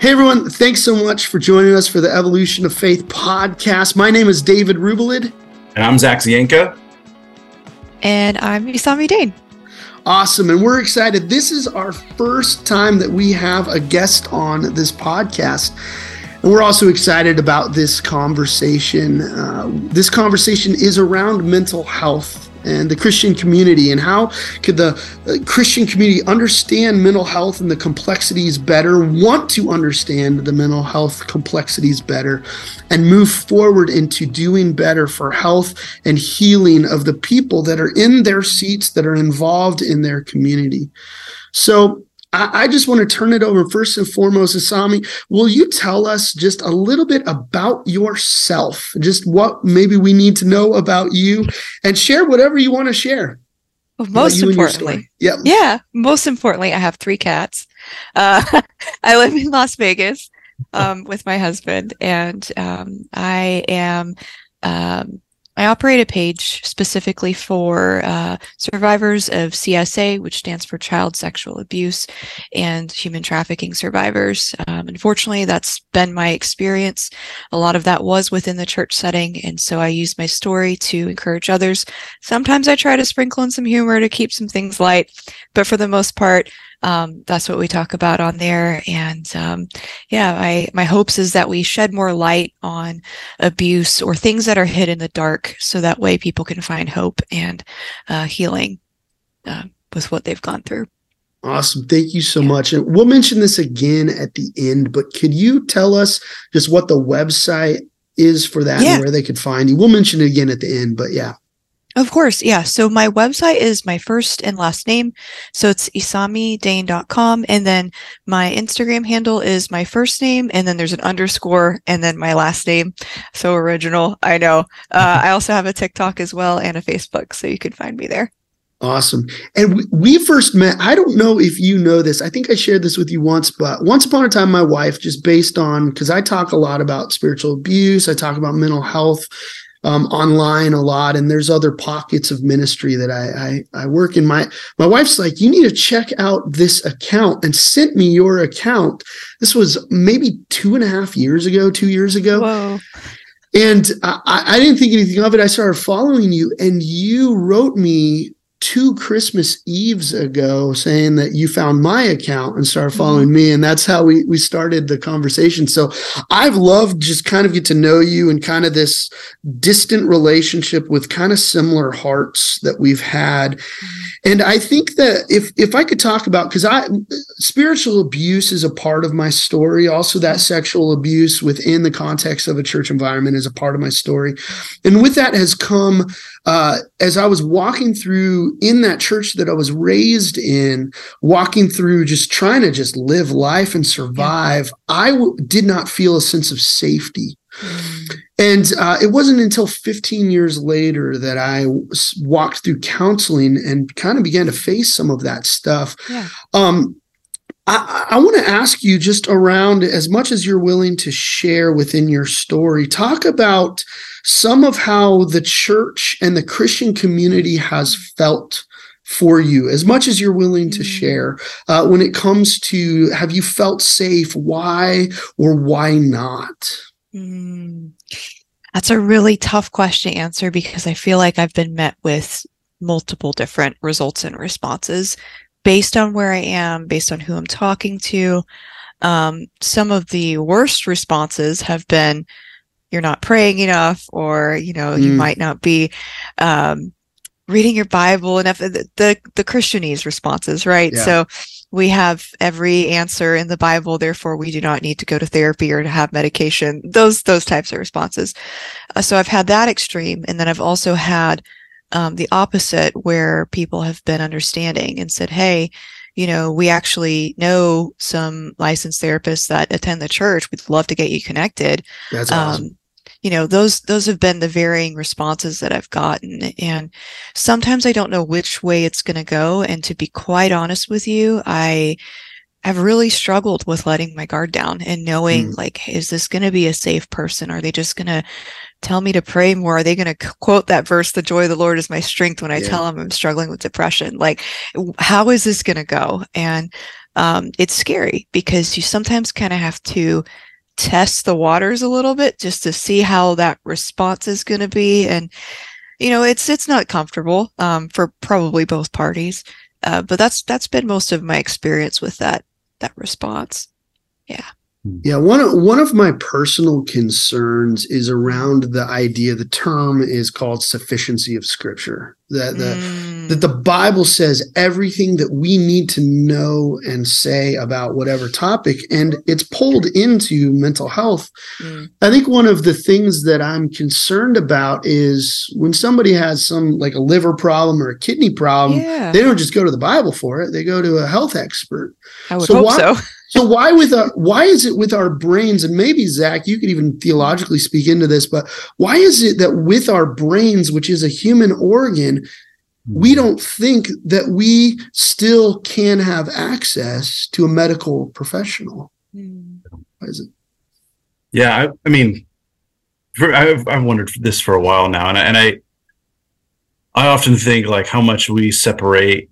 Hey everyone, thanks so much for joining us for the Evolution of Faith podcast. My name is David Rubelid. And I'm Zach Zienka. And I'm Isami Dane. Awesome. And we're excited. This is our first time that we have a guest on this podcast. And we're also excited about this conversation. Uh, this conversation is around mental health and the Christian community, and how could the uh, Christian community understand mental health and the complexities better, want to understand the mental health complexities better, and move forward into doing better for health and healing of the people that are in their seats, that are involved in their community. So, I, I just want to turn it over first and foremost, Isami. Will you tell us just a little bit about yourself? Just what maybe we need to know about you and share whatever you want to share. Well, most importantly, yeah, yeah. Most importantly, I have three cats. Uh, I live in Las Vegas um, with my husband, and um, I am um, I operate a page specifically for uh, survivors of CSA, which stands for Child Sexual Abuse and Human Trafficking Survivors. Um, unfortunately, that's been my experience. A lot of that was within the church setting, and so I use my story to encourage others. Sometimes I try to sprinkle in some humor to keep some things light, but for the most part, um, that's what we talk about on there. And um, yeah, I, my hopes is that we shed more light on abuse or things that are hid in the dark, so that way people can find hope and uh, healing uh, with what they've gone through. Awesome. Thank you so much. And we'll mention this again at the end, but could you tell us just what the website is for that yeah. and where they could find you? We'll mention it again at the end, but yeah. Of course, yeah. So my website is my first and last name. So it's isamidane.com. And then my Instagram handle is my first name. And then there's an underscore and then my last name. So original. I know. Uh, I also have a TikTok as well and a Facebook. So you can find me there. Awesome. And we, we first met. I don't know if you know this. I think I shared this with you once, but once upon a time, my wife, just based on, because I talk a lot about spiritual abuse, I talk about mental health um, online a lot, and there's other pockets of ministry that I, I I work in. My my wife's like, you need to check out this account, and sent me your account. This was maybe two and a half years ago, two years ago. Whoa. And I, I didn't think anything of it. I started following you, and you wrote me two Christmas Eves ago saying that you found my account and started mm-hmm. following mm-hmm. me. And that's how we, we started the conversation. So I've loved just kind of get to know you and kind of this distant relationship with kind of similar hearts that we've had. Mm-hmm. And I think that if if I could talk about because I spiritual abuse is a part of my story, also that sexual abuse within the context of a church environment is a part of my story. And with that has come uh, as I was walking through in that church that I was raised in, walking through just trying to just live life and survive, yeah. I w- did not feel a sense of safety. And uh, it wasn't until 15 years later that I walked through counseling and kind of began to face some of that stuff. Yeah. Um, I, I want to ask you just around as much as you're willing to share within your story, talk about some of how the church and the Christian community has felt for you as much as you're willing to mm. share uh, when it comes to have you felt safe why or why not Mm, that's a really tough question to answer because I feel like I've been met with multiple different results and responses based on where I am, based on who I'm talking to. Um, some of the worst responses have been, you're not praying enough, or, you know, mm. you might not be, um, reading your Bible enough. The, the, the Christianese responses, right? Yeah. So, we have every answer in the Bible, therefore we do not need to go to therapy or to have medication. Those those types of responses. Uh, so I've had that extreme, and then I've also had um, the opposite, where people have been understanding and said, "Hey, you know, we actually know some licensed therapists that attend the church. We'd love to get you connected." That's awesome. Um, you know those those have been the varying responses that i've gotten and sometimes i don't know which way it's going to go and to be quite honest with you i have really struggled with letting my guard down and knowing mm. like is this going to be a safe person are they just going to tell me to pray more are they going to quote that verse the joy of the lord is my strength when i yeah. tell them i'm struggling with depression like how is this going to go and um, it's scary because you sometimes kind of have to test the waters a little bit just to see how that response is going to be. And you know it's it's not comfortable um, for probably both parties uh, but that's that's been most of my experience with that that response. Yeah yeah, one of one of my personal concerns is around the idea. The term is called sufficiency of Scripture. That the Mm. that the Bible says everything that we need to know and say about whatever topic, and it's pulled into mental health. Mm. I think one of the things that I'm concerned about is when somebody has some like a liver problem or a kidney problem, yeah they don't just go to the Bible for it; they go to a health expert. i would so hope why- so So why with our why is it with our brains and maybe Zach you could even theologically speak into this but why is it that with our brains which is a human organ we don't think that we still can have access to a medical professional? Mm. why is it? Yeah, I, I mean, for, I've I've wondered this for a while now, and I, and I I often think like how much we separate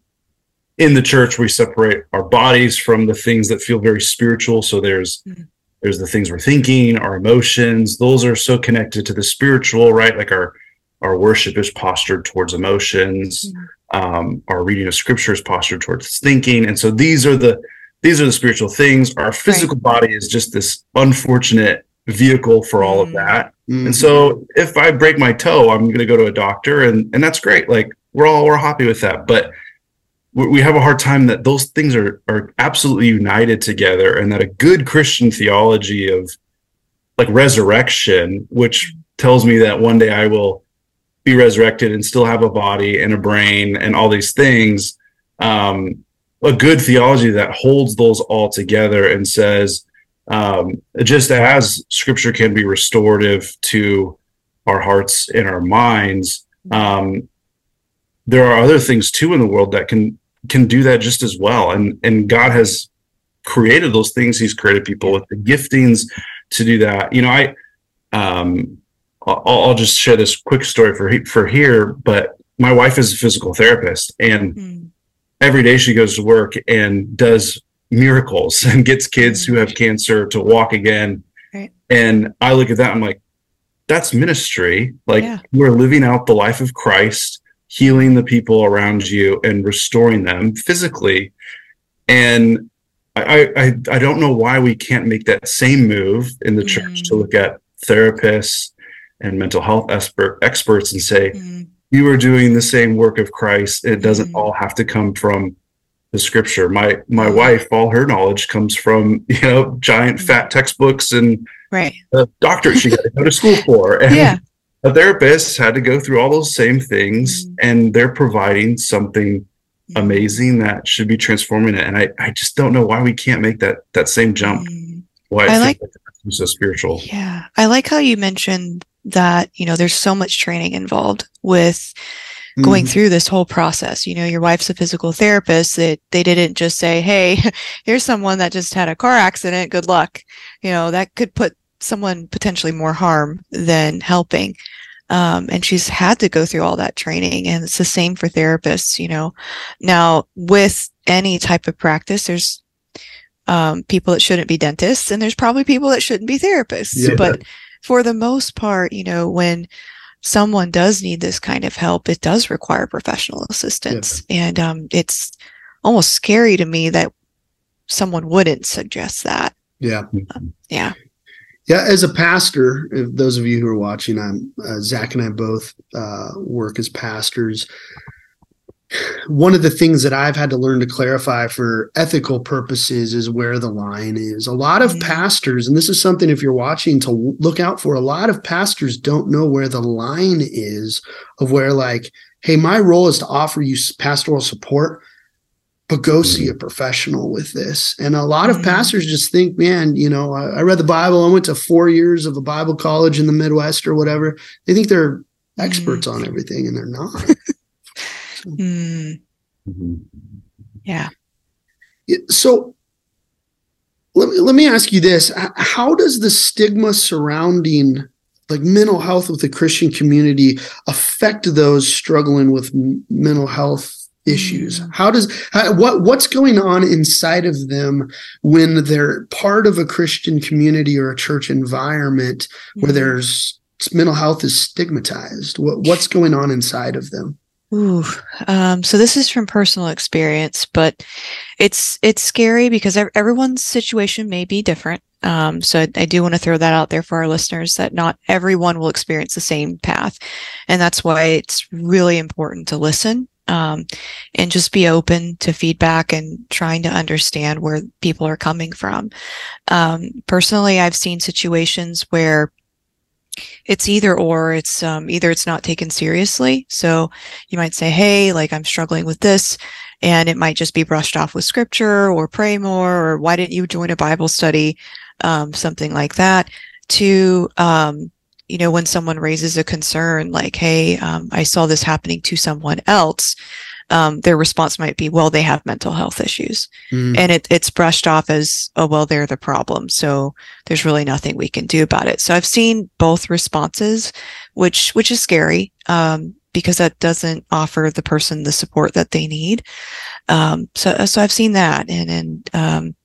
in the church. We separate our bodies from the things that feel very spiritual. So there's Mhm. there's the things we're thinking, our emotions. Those are so connected to the spiritual, right? Like our our worship is postured towards emotions. Um, our reading of scripture is postured towards thinking, and so these are the these are the spiritual things. Our physical body is just this unfortunate vehicle for all of Mm. that. And so if I break my toe, I'm going to go to a doctor and, and that's great. Like we're all, we're happy with that. But we have a hard time that those things are, are absolutely united together and that a good Christian theology of like resurrection, which tells me that one day I will be resurrected and still have a body and a brain and all these things. Um, a good theology that holds those all together and says, um, just as scripture can be restorative to our hearts and our minds, um, there are other things too in the world that can can do that just as well. And and God has created those things. He's created people with the giftings to do that. You know, I um, I'll, I'll just share this quick story for he- for here. But my wife is a physical therapist, and Mm. every day she goes to work and does miracles and gets kids who have cancer to walk again. Right. And I look at that, I'm like, that's ministry. Like Yeah. are living out the life of Christ, healing the people around you and restoring them physically. And I, I, I don't know why we can't make that same move in the church to Mm. look at therapists and mental health expert, experts and say, Mm. you are doing the same work of Christ. It doesn't Mhm. all have to come from the scripture. My my Mhm. wife, all her knowledge comes from you know giant Mhm. fat textbooks and right the doctorate she had to go to school for. And yeah a therapist had to go through all those same things, Mhm. and they're providing something amazing that should be transforming it. And I, I just don't know why we can't make that that same jump. Mm. Why I feels like- it's so spiritual. Yeah. I like how you mentioned that, you know, there's so much training involved with going Mhm. through this whole process. You know, your wife's a physical therapist that they didn't just say, Hey, here's someone that just had a car accident. Good luck. You know, that could put someone potentially more harm than helping. Um, and she's had to go through all that training and it's the same for therapists, you know. Now with any type of practice, there's um, people that shouldn't be dentists and there's probably people that shouldn't be therapists. Yeah. But for the most part, you know, when someone does need this kind of help, it does require professional assistance. And um, it's almost scary to me that someone wouldn't suggest that. yeah Yeah. Yeah, as a pastor, if those of you who are watching, I'm uh, Zach and I both uh, work as pastors. One of the things that I've had to learn to clarify for ethical purposes is where the line is. A lot of Mm. pastors, and this is something if you're watching to look out for, a lot of pastors don't know where the line is of where, like, hey, my role is to offer you pastoral support, but go see a professional with this. And a lot of Mm. pastors just think, man, you know, I, I read the Bible. I went to four years of a Bible college in the Midwest or whatever. They think they're experts on everything, and they're not. Mhm. yeah. Yeah, So let me, let me ask you this. How does the stigma surrounding like mental health with the Christian community affect those struggling with mental health issues. How does how, what what's going on inside of them when they're part of a christian community or a church environment where Mhm. there's mental health is stigmatized? What what's going on inside of them? Ooh, um, so this is from personal experience, but it's it's scary because everyone's situation may be different. Um, so I, I do want to throw that out there for our listeners that not everyone will experience the same path, and that's why it's really important to listen um, and just be open to feedback and trying to understand where people are coming from. Um, personally, I've seen situations where it's either or it's um, either it's not taken seriously. So you might say hey like i'm struggling with this and it might just be brushed off with scripture or pray more or why didn't you join a bible study? Um, something like that. To um, you know when someone raises a concern like hey um, i saw this happening to someone else um, their response might be well they have mental health issues. Mm. and it, it's brushed off as oh well they're the problem so there's really nothing we can do about it. So i've seen both responses which which is scary um, because that doesn't offer the person the support that they need. Um, so so i've seen that and and um,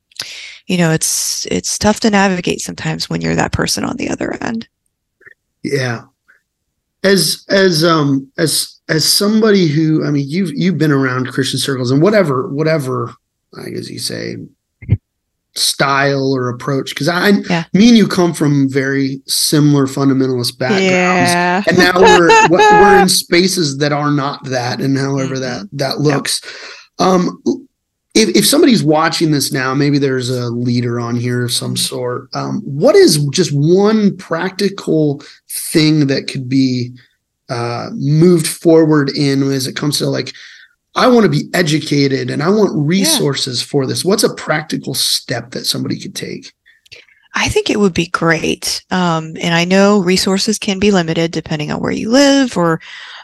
you know it's it's tough to navigate sometimes when you're that person on the other end Yeah. As as um as as somebody who I mean you've you've been around Christian circles and whatever whatever I guess you say style or approach because I Yeah. me and you come from very similar fundamentalist backgrounds. And now we're we're in spaces that are not that and however that that looks. Um if, if somebody's watching this now maybe there's a leader on here of some sort um what is just one practical thing that could be uh moved forward in as it comes to like I want to be educated and I want resources for this. What's a practical step that somebody could take? I think it would be great. Um, and I know resources can be limited depending on where you live or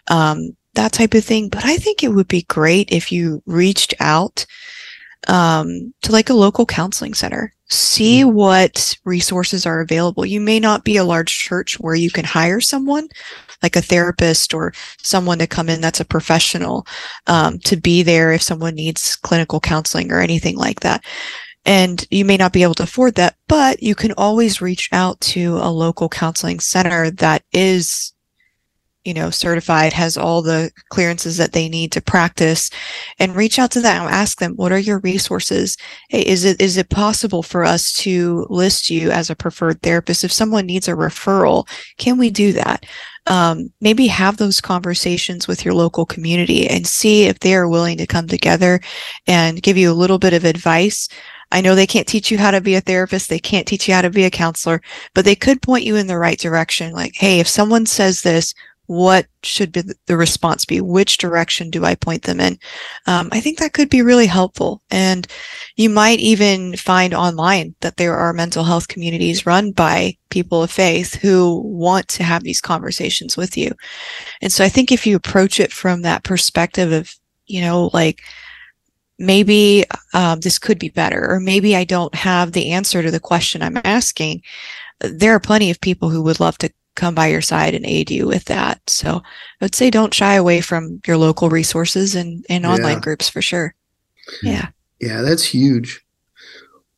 um, that type of thing. But I think it would be great if you reached out um, to like a local counseling center, see what resources are available. You may not be a large church where you can hire someone like a therapist or someone to come in that's a professional um, to be there if someone needs clinical counseling or anything like that. And you may not be able to afford that, but you can always reach out to a local counseling center that is, you know, certified, has all the clearances that they need to practice and reach out to them and ask them, what are your resources? Hey, is it, is it possible for us to list you as a preferred therapist? If someone needs a referral, can we do that? Um, maybe have those conversations with your local community and see if they are willing to come together and give you a little bit of advice I know they can't teach you how to be a therapist. They can't teach you how to be a counselor, but they could point you in the right direction. Like, hey, if someone says this, what should be the response be? Which direction do I point them in? Um, I think that could be really helpful. And you might even find online that there are mental health communities run by people of faith who want to have these conversations with you. And so I think if you approach it from that perspective of, you know, like, maybe um, this could be better, or maybe I don't have the answer to the question I'm asking. There are plenty of people who would love to come by your side and aid you with that. So I would say don't shy away from your local resources and, and online groups for sure. Yeah. Yeah, that's huge.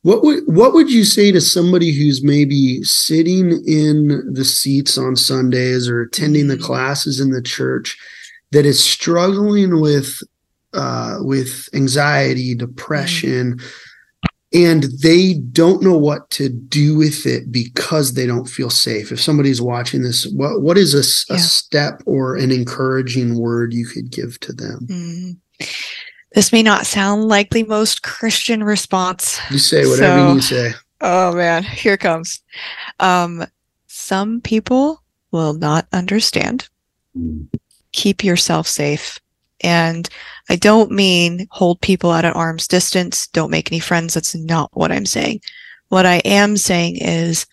What would what would you say to somebody who's maybe sitting in the seats on Sundays or attending the Mhm. classes in the church that is struggling with uh, with anxiety, depression, and they don't know what to do with it because they don't feel safe? If somebody's watching this, what what is a Yeah. step or an encouraging word you could give to them? Mm. This may not sound like the most Christian response. You say whatever you So- to say. Oh man, here it comes. Um, some people will not understand. Keep yourself safe. And I don't mean hold people at an arm's distance, don't make any friends. That's not what I'm saying. What I am saying is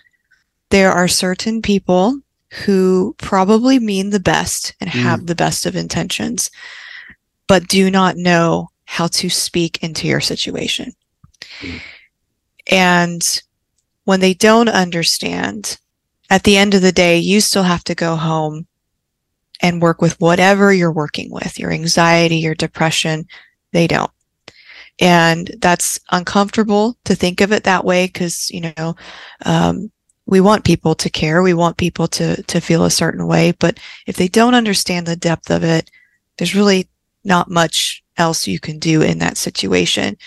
there are certain people who probably mean the best and mm. have the best of intentions, but do not know how to speak into your situation. And when they don't understand, at the end of the day, you still have to go home and work with whatever you're working with, your anxiety, your depression. They don't. And that's uncomfortable to think of it that way because, you know, um, we want people to care. We want people to, to feel a certain way. But if they don't understand the depth of it, there's really not much else you can do in that situation.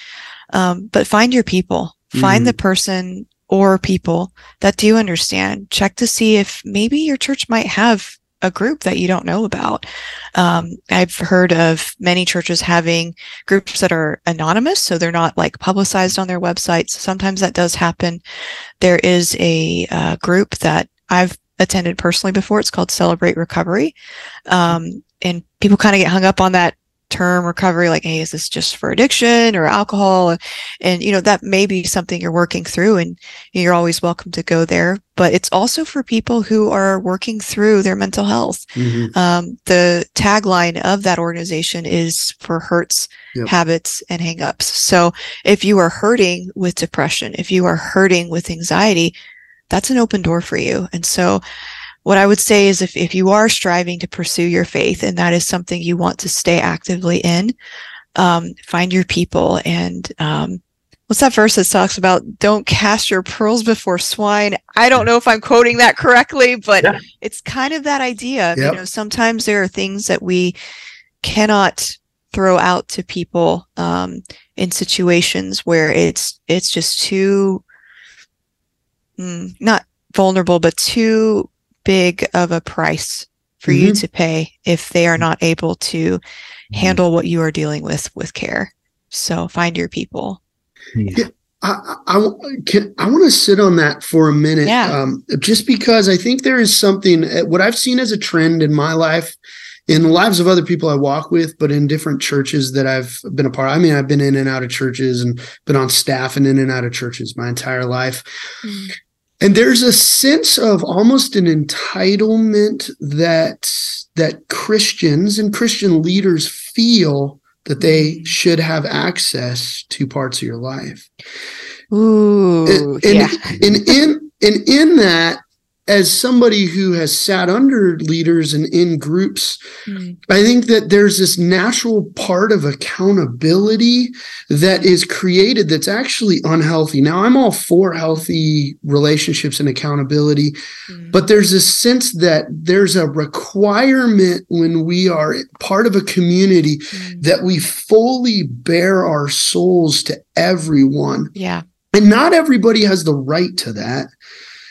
Um, but find your people, find mm. the person or people that do understand. Check to see if maybe your church might have a group that you don't know about. Um, I've heard of many churches having groups that are anonymous, so they're not like publicized on their websites. Sometimes that does happen. There is a uh, group that I've attended personally before. It's called Celebrate Recovery. Um, and people kind of get hung up on that term recovery like hey is this just for addiction or alcohol and you know that may be something you're working through and you're always welcome to go there but it's also for people who are working through their mental health mm-hmm. um, the tagline of that organization is for hurts yep. habits and hangups so if you are hurting with depression if you are hurting with anxiety that's an open door for you and so what I would say is if, if you are striving to pursue your faith and that is something you want to stay actively in, um, find your people and, um, what's that verse that talks about don't cast your pearls before swine i don't know if i'm quoting that correctly but yeah. it's kind of that idea yep. you know sometimes there are things that we cannot throw out to people um, in situations where it's it's just too mm, not vulnerable but too big of a price for mm-hmm. you to pay if they are not able to mm-hmm. handle what you are dealing with with care. So find your people. Yeah. I, I, can, I want to sit on that for a minute. Yeah. Um, just because I think there is something, uh, what I've seen as a trend in my life, in the lives of other people I walk with, but in different churches that I've been a part of. I mean, I've been in and out of churches and been on staff and in and out of churches my entire life. Mm. And there's a sense of almost an entitlement that that Christians and Christian leaders feel that they mm-hmm. should have access to parts of your life. Ooh, and, and, yeah. and in and in that, as somebody who has sat under leaders and in groups, mm. I think that there's this natural part of accountability that is created that's actually unhealthy. Now, I'm all for healthy relationships and accountability, mm. but there's a sense that there's a requirement when we are part of a community mm. that we fully bear our souls to everyone. Yeah. And not everybody has the right to that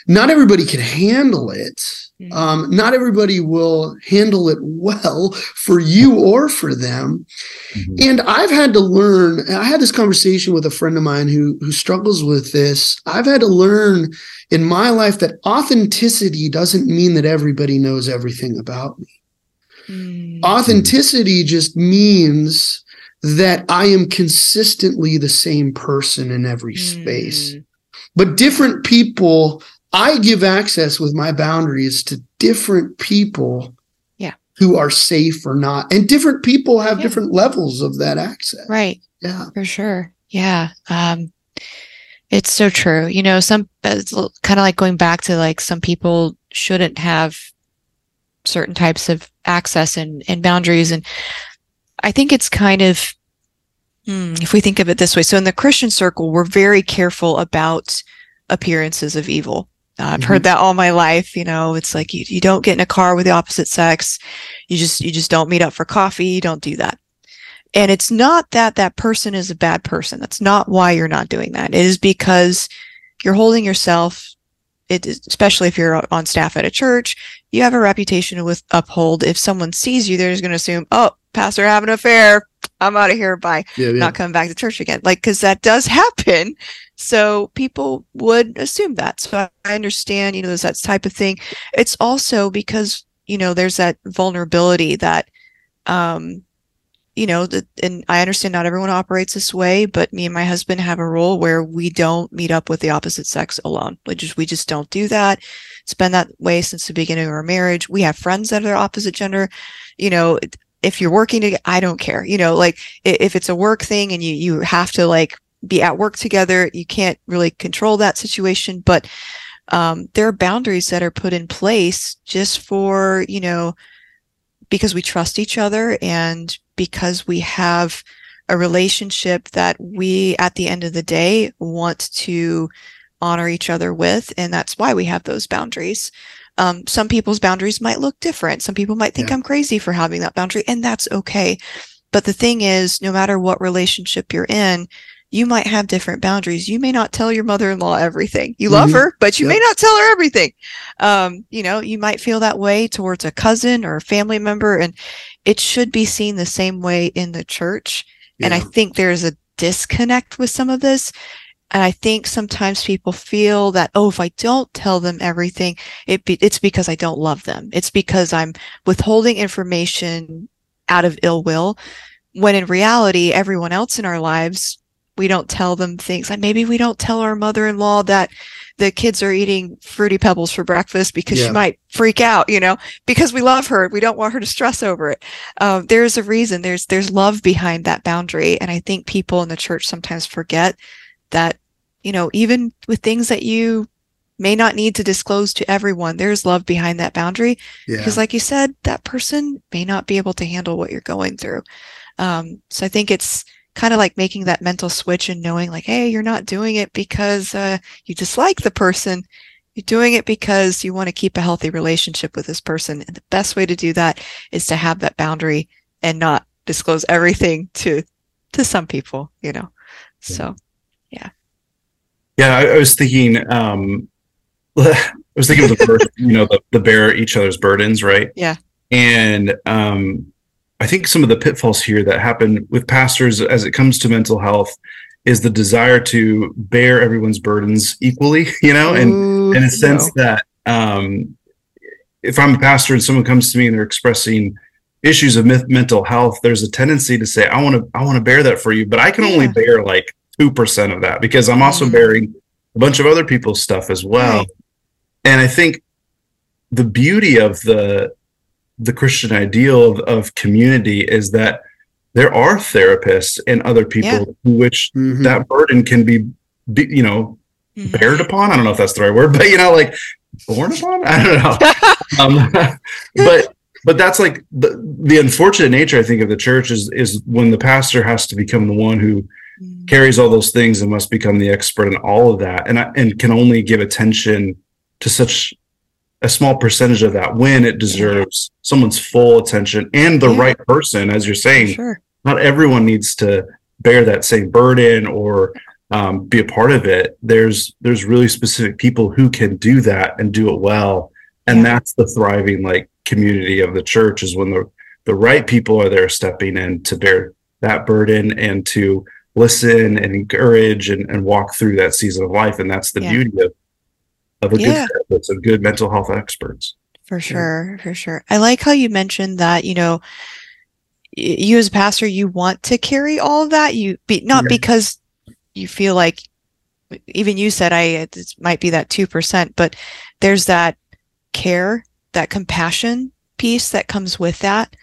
not everybody can handle it. Mm-hmm. Um, not everybody will handle it well for you or for them. Mm-hmm. And I've had to learn. I had this conversation with a friend of mine who who struggles with this. I've had to learn in my life that authenticity doesn't mean that everybody knows everything about me. Mm-hmm. Authenticity just means that I am consistently the same person in every space. Mm. But different people I give access with my boundaries to different people yeah. who are safe or not. And different people have yeah. different levels of that access. Right. Yeah. For sure. Yeah. Um, it's so true. You know, some it's kind of like going back to like some people shouldn't have certain types of access and, and boundaries. And I think it's kind of, hmm, if we think of it this way. So in the Christian circle, we're very careful about appearances of evil. I've mm-hmm. heard that all my life. You know, it's like you, you don't get in a car with the opposite sex. You just, you just don't meet up for coffee. You don't do that. And it's not that that person is a bad person. That's not why you're not doing that. It is because you're holding yourself, it, especially if you're on staff at a church, you have a reputation to with, uphold. If someone sees you, they're just going to assume, oh, pastor having an affair. I'm out of here. by Yeah, yeah. Not coming back to church again. Like, cause that does happen. So people would assume that. So I understand, you know, there's that type of thing. It's also because, you know, there's that vulnerability that, um, you know, that, and I understand not everyone operates this way, but me and my husband have a rule where we don't meet up with the opposite sex alone. We just, we just don't do that. It's been that way since the beginning of our marriage. We have friends that are opposite gender. You know, if you're working together, I don't care. You know, like if it's a work thing and you, you have to like be at work together. You can't really control that situation, but um, there are boundaries that are put in place just for, you know, because we trust each other and because we have a relationship that we, at the end of the day, want to honor each other with. And that's why we have those boundaries. Um, some people's boundaries might look different. Some people might think Yeah. I'm crazy for having that boundary, and that's okay. But the thing is, no matter what relationship you're in, you might have different boundaries. You may not tell your mother-in-law everything. You love Mhm. her, but you may not tell her everything. Um, you know, you might feel that way towards a cousin or a family member, and it should be seen the same way in the church. And I think there's a disconnect with some of this. And I think sometimes people feel that, oh, if I don't tell them everything, it be, it's because I don't love them. It's because I'm withholding information out of ill will. When in reality, everyone else in our lives, we don't tell them things like maybe we don't tell our mother-in-law that the kids are eating fruity pebbles for breakfast because Yeah. she might freak out, you know, because we love her. We don't want her to stress over it. Um, there's a reason. There's there's love behind that boundary, and I think people in the church sometimes forget that, you know, even with things that you may not need to disclose to everyone, there's love behind that boundary yeah. because, like you said, that person may not be able to handle what you're going through. Um, so I think it's kind of like making that mental switch and knowing, like, hey, you're not doing it because uh, you dislike the person. You're doing it because you want to keep a healthy relationship with this person. And the best way to do that is to have that boundary and not disclose everything to to some people, you know. So Yeah, I, I was thinking. Um, I was thinking of the verse, you know, the, the bear each other's burdens, right? Yeah. And um, I think some of the pitfalls here that happen with pastors as it comes to mental health is the desire to bear everyone's burdens equally, you know, and Ooh, in a sense that um, if I'm a pastor and someone comes to me and they're expressing issues of myth- mental health, there's a tendency to say, "I want to, I want to bear that for you," but I can only bear like two percent of that because I'm also Mhm. bearing a bunch of other people's stuff as well. Right. And I think the beauty of the the Christian ideal of, of community is that there are therapists and other people Yeah. to which mhm. that burden can be, be you know Mhm. bared upon. I don't know if that's the right word, but you know, like born upon. I don't know. Um, but but that's like the the unfortunate nature. I think of the church is is when the pastor has to become the one who. Carries all those things and must become the expert in all of that, and I, and can only give attention to such a small percentage of that when it deserves someone's full attention and the Yeah. right person, as you're saying sure. not everyone needs to bear that same burden or um, be a part of it there's there's really specific people who can do that and do it well and Yeah. that's the thriving like community of the church is when the the right people are there stepping in to bear that burden and to listen and encourage and, and walk through that season of life and that's the Yeah. beauty of of a good Yeah. therapist of good mental health experts For sure, for sure. I like how you mentioned that, you know, you as a pastor, you want to carry all of that. You be not Yeah. because you feel like even you said I it might be that 2%, but there's that care, that compassion piece that comes with that.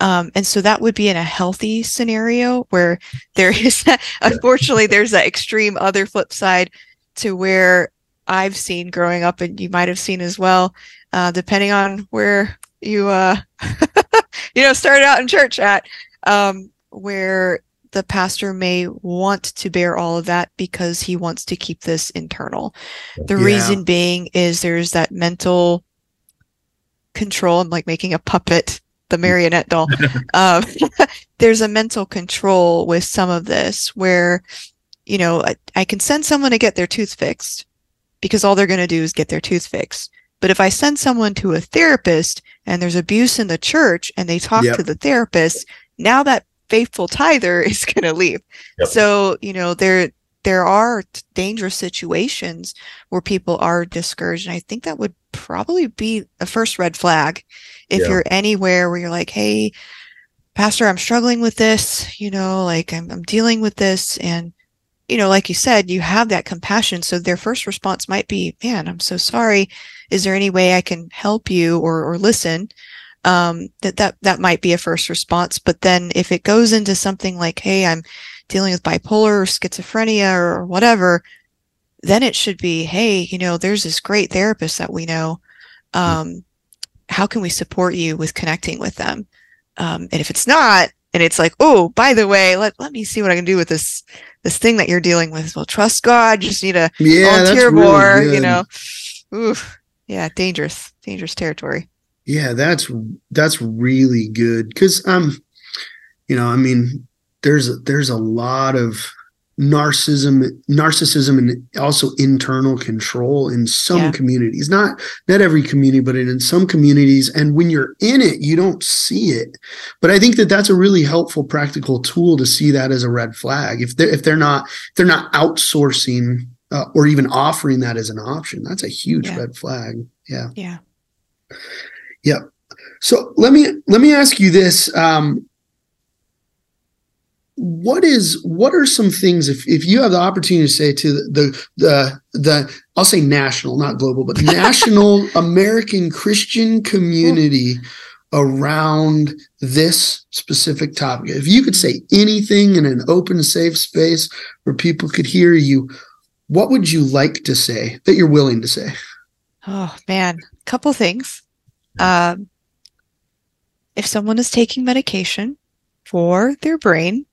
Um, and so that would be in a healthy scenario where there is, unfortunately, there's that extreme other flip side to where I've seen growing up, and you might have seen as well, uh, depending on where you, uh, you know, started out in church at, um, where the pastor may want to bear all of that because he wants to keep this internal. The Yeah. reason being is there's that mental control. I'm like making a puppet, the marionette doll. um, there's a mental control with some of this where, you know, I, I can send someone to get their tooth fixed because all they're going to do is get their tooth fixed. But if I send someone to a therapist and there's abuse in the church and they talk Yep. to the therapist, now that faithful tither is going to leave. Yep. So, you know, there there are dangerous situations where people are discouraged and I think that would probably be a first red flag if Yeah. you're anywhere where you're like, "Hey, pastor, I'm struggling with this, you know, like I'm I'm dealing with this and you know, like you said, you have that compassion. So their first response might be, man, I'm so sorry. Is there any way I can help you or, or listen? Um, that, that, that might be a first response. But then if it goes into something like, Hey, I'm dealing with bipolar or schizophrenia or whatever, then it should be, Hey, you know, there's this great therapist that we know. Um, how can we support you with connecting with them? um, and if it's not, and it's like, oh, by the way, let, let me see what I can do with this this thing that you're dealing with. Well, trust God. You just need to Yeah, volunteer more. You know, ooh, yeah, dangerous, dangerous territory. Yeah, that's that's really good because um, you know, I mean, there's there's a lot of narcissism, narcissism, and also internal control in some Yeah. communities. Not not every community, but in in some communities. And when you're in it, you don't see it. But I think that that's a really helpful, practical tool to see that as a red flag. If they're if they're not if they're not outsourcing uh, or even offering that as an option, that's a huge Yeah. red flag. Yeah. Yeah. Yeah. So let me let me ask you this: um, What is what are some things if if you have the opportunity to say to the the the I'll say national, not global, but national American Christian community around this specific topic? If you could say anything in an open, safe space where people could hear you, what would you like to say that you're willing to say? Oh man, couple things. Um, if someone is taking medication for their brain,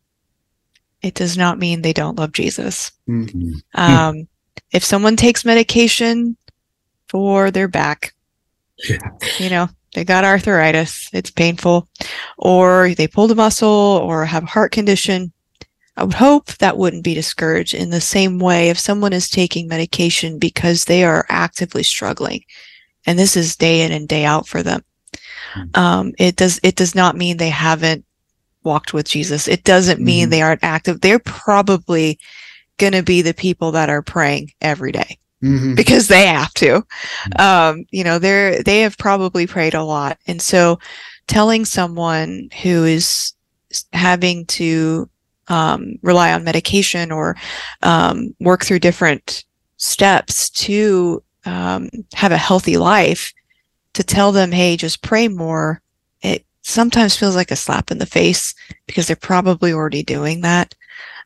it does not mean they don't love Jesus. Mm. Um, if someone takes medication for their back, Yeah. you know, they got arthritis, it's painful, or they pulled a muscle or have a heart condition, I would hope that wouldn't be discouraged in the same way if someone is taking medication because they are actively struggling and this is day in and day out for them. Mm. Um, it does, it does not mean they haven't walked with Jesus. It doesn't mean Mhm. they aren't active. They're probably going to be the people that are praying every day Mhm. because they have to. Um, you know, they're they have probably prayed a lot, and so telling someone who is having to um, rely on medication or um, work through different steps to um, have a healthy life, to tell them, hey, just pray more. It sometimes feels like a slap in the face because they're probably already doing that,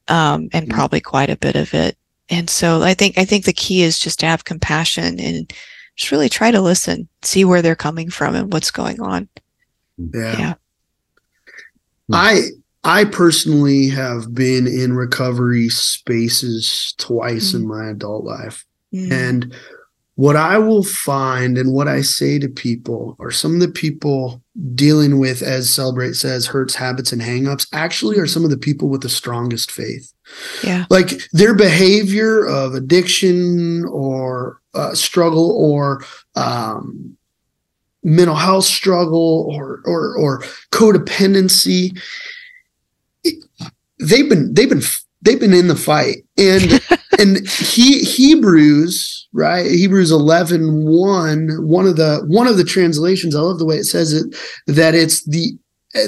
um, and Mhm. probably quite a bit of it and so i think i think the key is just to have compassion and just really try to listen see where they're coming from and what's going on yeah I I personally have been in recovery spaces twice in my adult life. Mm. And what I will find and what I say to people or some of the people dealing with, as Celebrate says, hurts, habits, and hangups actually are some of the people with the strongest faith. yeah Like their behavior of addiction or uh, struggle or um, mental health struggle or or or codependency. it- they've been they've been they've been in the fight and and he hebrews right? Hebrews 11 1 one of the one of the translations i love the way it says it that it's the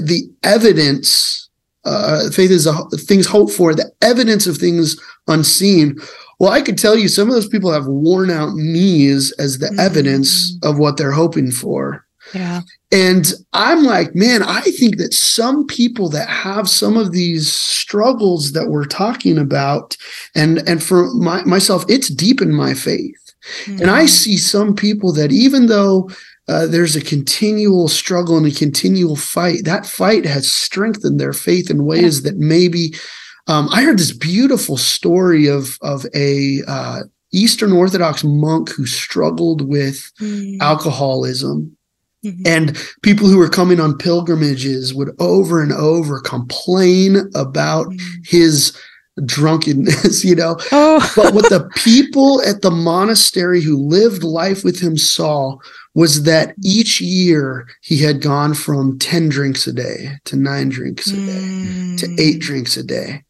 the evidence uh faith is a, things hoped for the evidence of things unseen. Well i could tell you some of those people have worn out knees as the Mm. evidence of what they're hoping for yeah and I'm like, man, I think that some people that have some of these struggles that we're talking about, and and for my, myself, it's deepened my faith. And I Mm. see some people that even though uh, there's a continual struggle and a continual fight, that fight has strengthened their faith in ways that maybe. Um, I heard this beautiful story of of a uh, Eastern Orthodox monk who struggled with Mm. alcoholism Mhm. and people who were coming on pilgrimages would over and over complain about Mm. his drunkenness, you know. oh But what the people at the monastery who lived life with him saw was that each year he had gone from 10 drinks a day to nine drinks a day to Mm. eight drinks a day.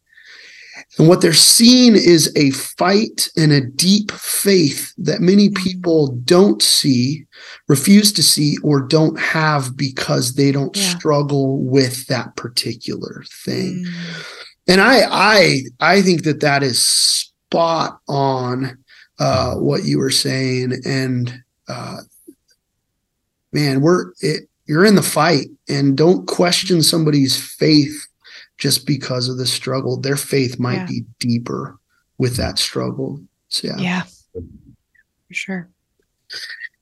And what they're seeing is a fight and a deep faith that many Mm. people don't see, refuse to see, or don't have because they don't Yeah. struggle with that particular thing. Mm. And I, I, I think that that is spot on uh, what you were saying. And uh, man, we're it, you're in the fight, and don't question somebody's faith just because of the struggle. Their faith might Yeah. be deeper with that struggle. So yeah. yeah for sure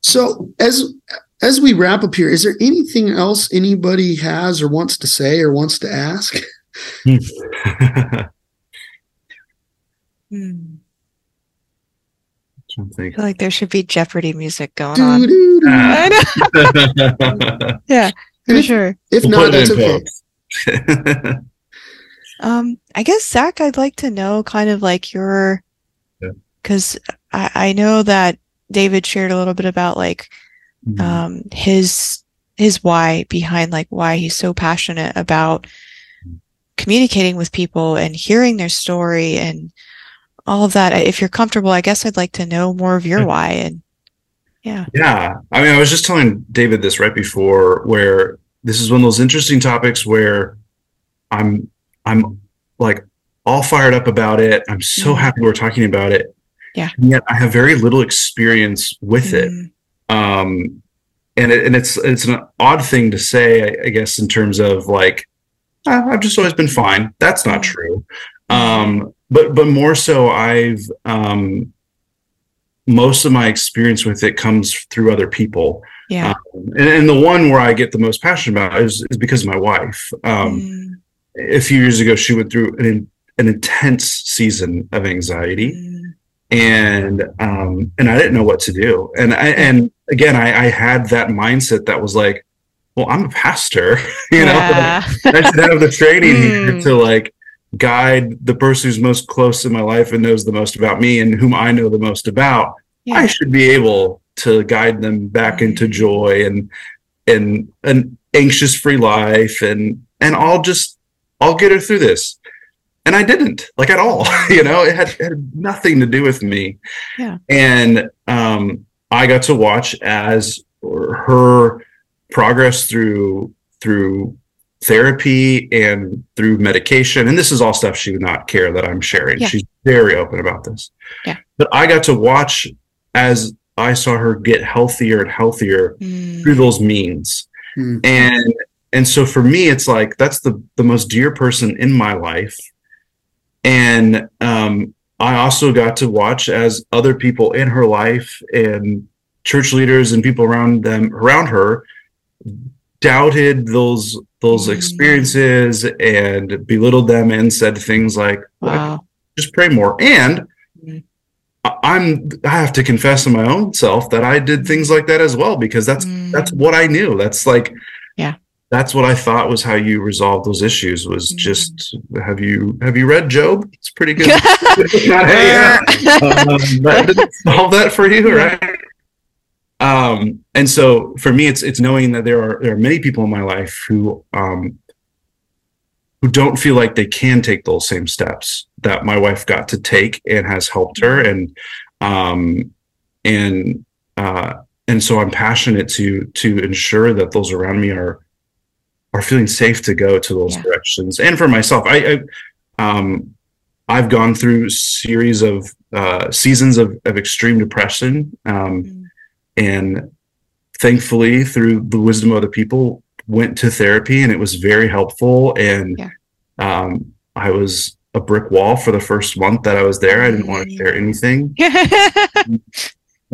So as as we wrap up here, is there anything else anybody has or wants to say or wants to ask? Hmm. Trying to think. I feel like there should be Jeopardy music going on. Doo-doo-doo. Yeah, for if- sure. If We'll not, that's in okay. Um, I guess Zach, I'd like to know kind of like your, Yeah. because I, I know that David shared a little bit about like Mm-hmm. um his his why behind like why he's so passionate about communicating with people and hearing their story and all of that. If you're comfortable, I guess I'd like to know more of your Yeah. why and yeah. Yeah. I mean, I was just telling David this right before where this is one of those interesting topics where I'm I'm like all fired up about it. I'm so Mhm. happy we're talking about it. Yeah. And yet I have very little experience with it. Mm, Um and it, and it's it's an odd thing to say, I, I guess, in terms of like "Ah, I've just always been fine. That's not Mhm. true. Um, but but more so, I've um, most of my experience with it comes through other people. Yeah. Um, and, and the one where I get the most passionate about is, is because of my wife. Um, Mm, A few years ago, she went through an, an intense season of anxiety, mm, and um, and I didn't know what to do. And I and again, I, I had that mindset that was like, well, I'm a pastor, you know, yeah. I should have the training here Hmm. to like guide the person who's most close in my life and knows the most about me and whom I know the most about. I should be able to guide them back into Mm. joy and and an anxious free life and and I'll just I'll get her through this. And I didn't like at all. you know, it had, it had nothing to do with me. Yeah. And um I got to watch as her progress through through therapy and through medication and this is all stuff she would not care that i'm sharing Yeah. she's very open about this Yeah. but i got to watch as i saw her get healthier and healthier Mm, through those means Hmm. and and so for me it's like that's the the most dear person in my life and um i also got to watch as other people in her life and church leaders and people around them around her doubted those those Mm. experiences and belittled them and said things like wow. just pray more and Mm. I- i'm i have to confess to my own self that i did things like that as well because that's that's Mm, what I knew. That's like, Yeah. That's what I thought was how you resolve those issues. Was Mm. just have you have you read Job? It's pretty good. yeah. Um, that solve that for you, right? Um, and so for me, it's it's knowing that there are there are many people in my life who um who don't feel like they can take those same steps that my wife got to take and has helped her and um and uh and so I'm passionate to to ensure that those around me are are feeling safe to go to those Yeah. directions. And for myself, I, I um I've gone through series of uh, seasons of, of extreme depression, um, Mm. and thankfully, through the wisdom of other people, went to therapy, and it was very helpful. And Yeah. um, I was a brick wall for the first month that I was there. I didn't want to share anything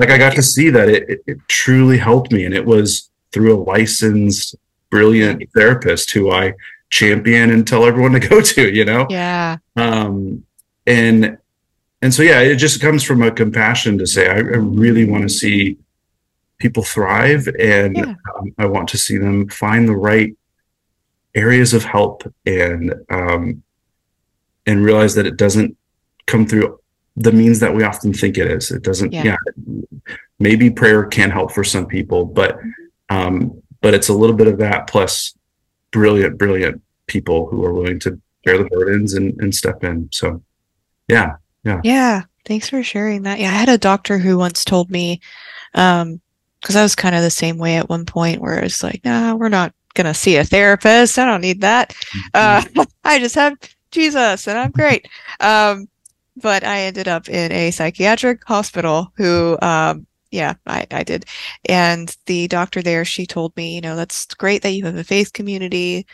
like I got to see that it, it, it truly helped me, and it was through a licensed, brilliant therapist who I champion and tell everyone to go to. You know, yeah. um, and and so yeah, it just comes from a compassion to say I, I really want to see people thrive, and Yeah. um, I want to see them find the right areas of help and um, and realize that it doesn't come through the means that we often think it is. It doesn't. Yeah. Yeah, maybe prayer can help for some people, but um, but it's a little bit of that plus brilliant, brilliant people who are willing to bear the burdens and, and step in. So, yeah, Yeah, yeah. thanks for sharing that. Yeah, I had a doctor who once told me, um, because I was kind of the same way at one point, where it's like, nah, we're not gonna see a therapist. I don't need that. Uh, I just have Jesus, and I'm great. Um, but I ended up in a psychiatric hospital. Who, um, yeah, I, I did, and the doctor there, she told me, you know, that's great that you have a faith community.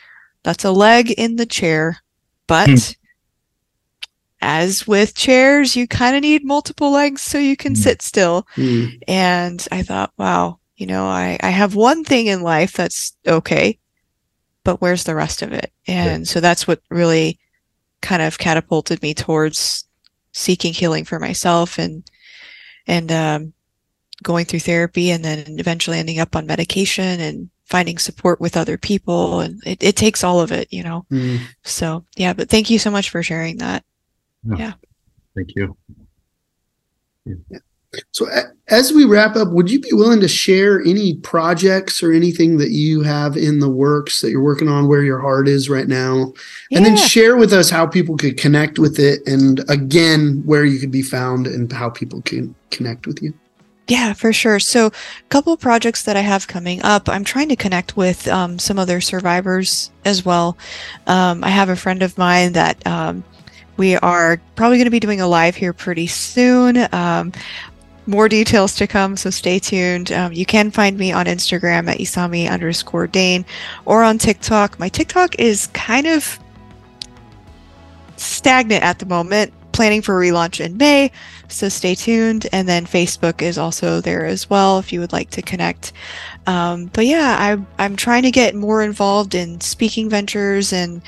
That's a leg in the chair, but Hmm. as with chairs, you kind of need multiple legs so you can Mm. sit still. Hmm. And I thought, wow, You know, I, I have one thing in life that's okay, but where's the rest of it? And so that's what really kind of catapulted me towards seeking healing for myself and and um, going through therapy and then eventually ending up on medication and finding support with other people and it, it takes all of it you know Mm. so yeah but thank you so much for sharing that Yeah. Thank you. So, a- as we wrap up, would you be willing to share any projects or anything that you have in the works that you're working on, where your heart is right now, and then share with us how people could connect with it, and again, where you could be found and how people can connect with you? Yeah, for sure. So, a couple projects that I have coming up. I'm trying to connect with um, some other survivors as well. Um, I have a friend of mine that um, we are probably going to be doing a live here pretty soon. Um, more details to come, so stay tuned. Um, you can find me on Instagram at Isami underscore Dane or on TikTok. My TikTok is kind of stagnant at the moment, planning for a relaunch in May. So stay tuned. And then Facebook is also there as well if you would like to connect. Um, but yeah, I, I'm trying to get more involved in speaking ventures and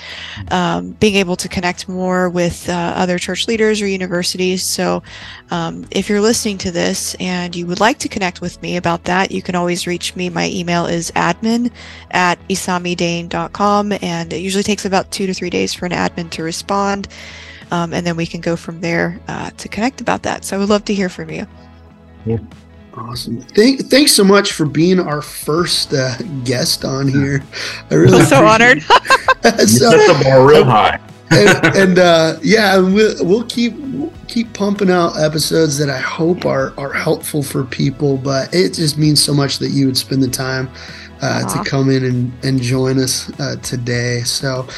um, being able to connect more with uh, other church leaders or universities. So um, if you're listening to this and you would like to connect with me about that, you can always reach me. My email is admin at isamidane.com. And it usually takes about two to three days for an admin to respond. Um, and then we can go from there uh, to connect about that. So I would love to hear from you. Awesome. Thank, thanks so much for being our first uh, guest on here. I really I'm so honored. appreciate it. You set the bar real high. and, and uh, yeah, we'll, we'll keep we'll keep pumping out episodes that I hope are are helpful for people. But it just means so much that you would spend the time uh, to come in and, and join us uh, today. So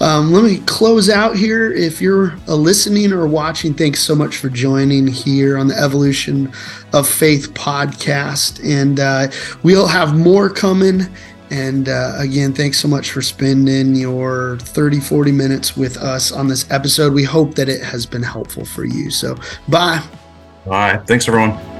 um, let me close out here. If you're listening or watching, thanks so much for joining here on the Evolution of Faith podcast. And uh, we'll have more coming. And uh, again, thanks so much for spending your 30, 40 minutes with us on this episode. We hope that it has been helpful for you. So, bye. Bye. Thanks, everyone.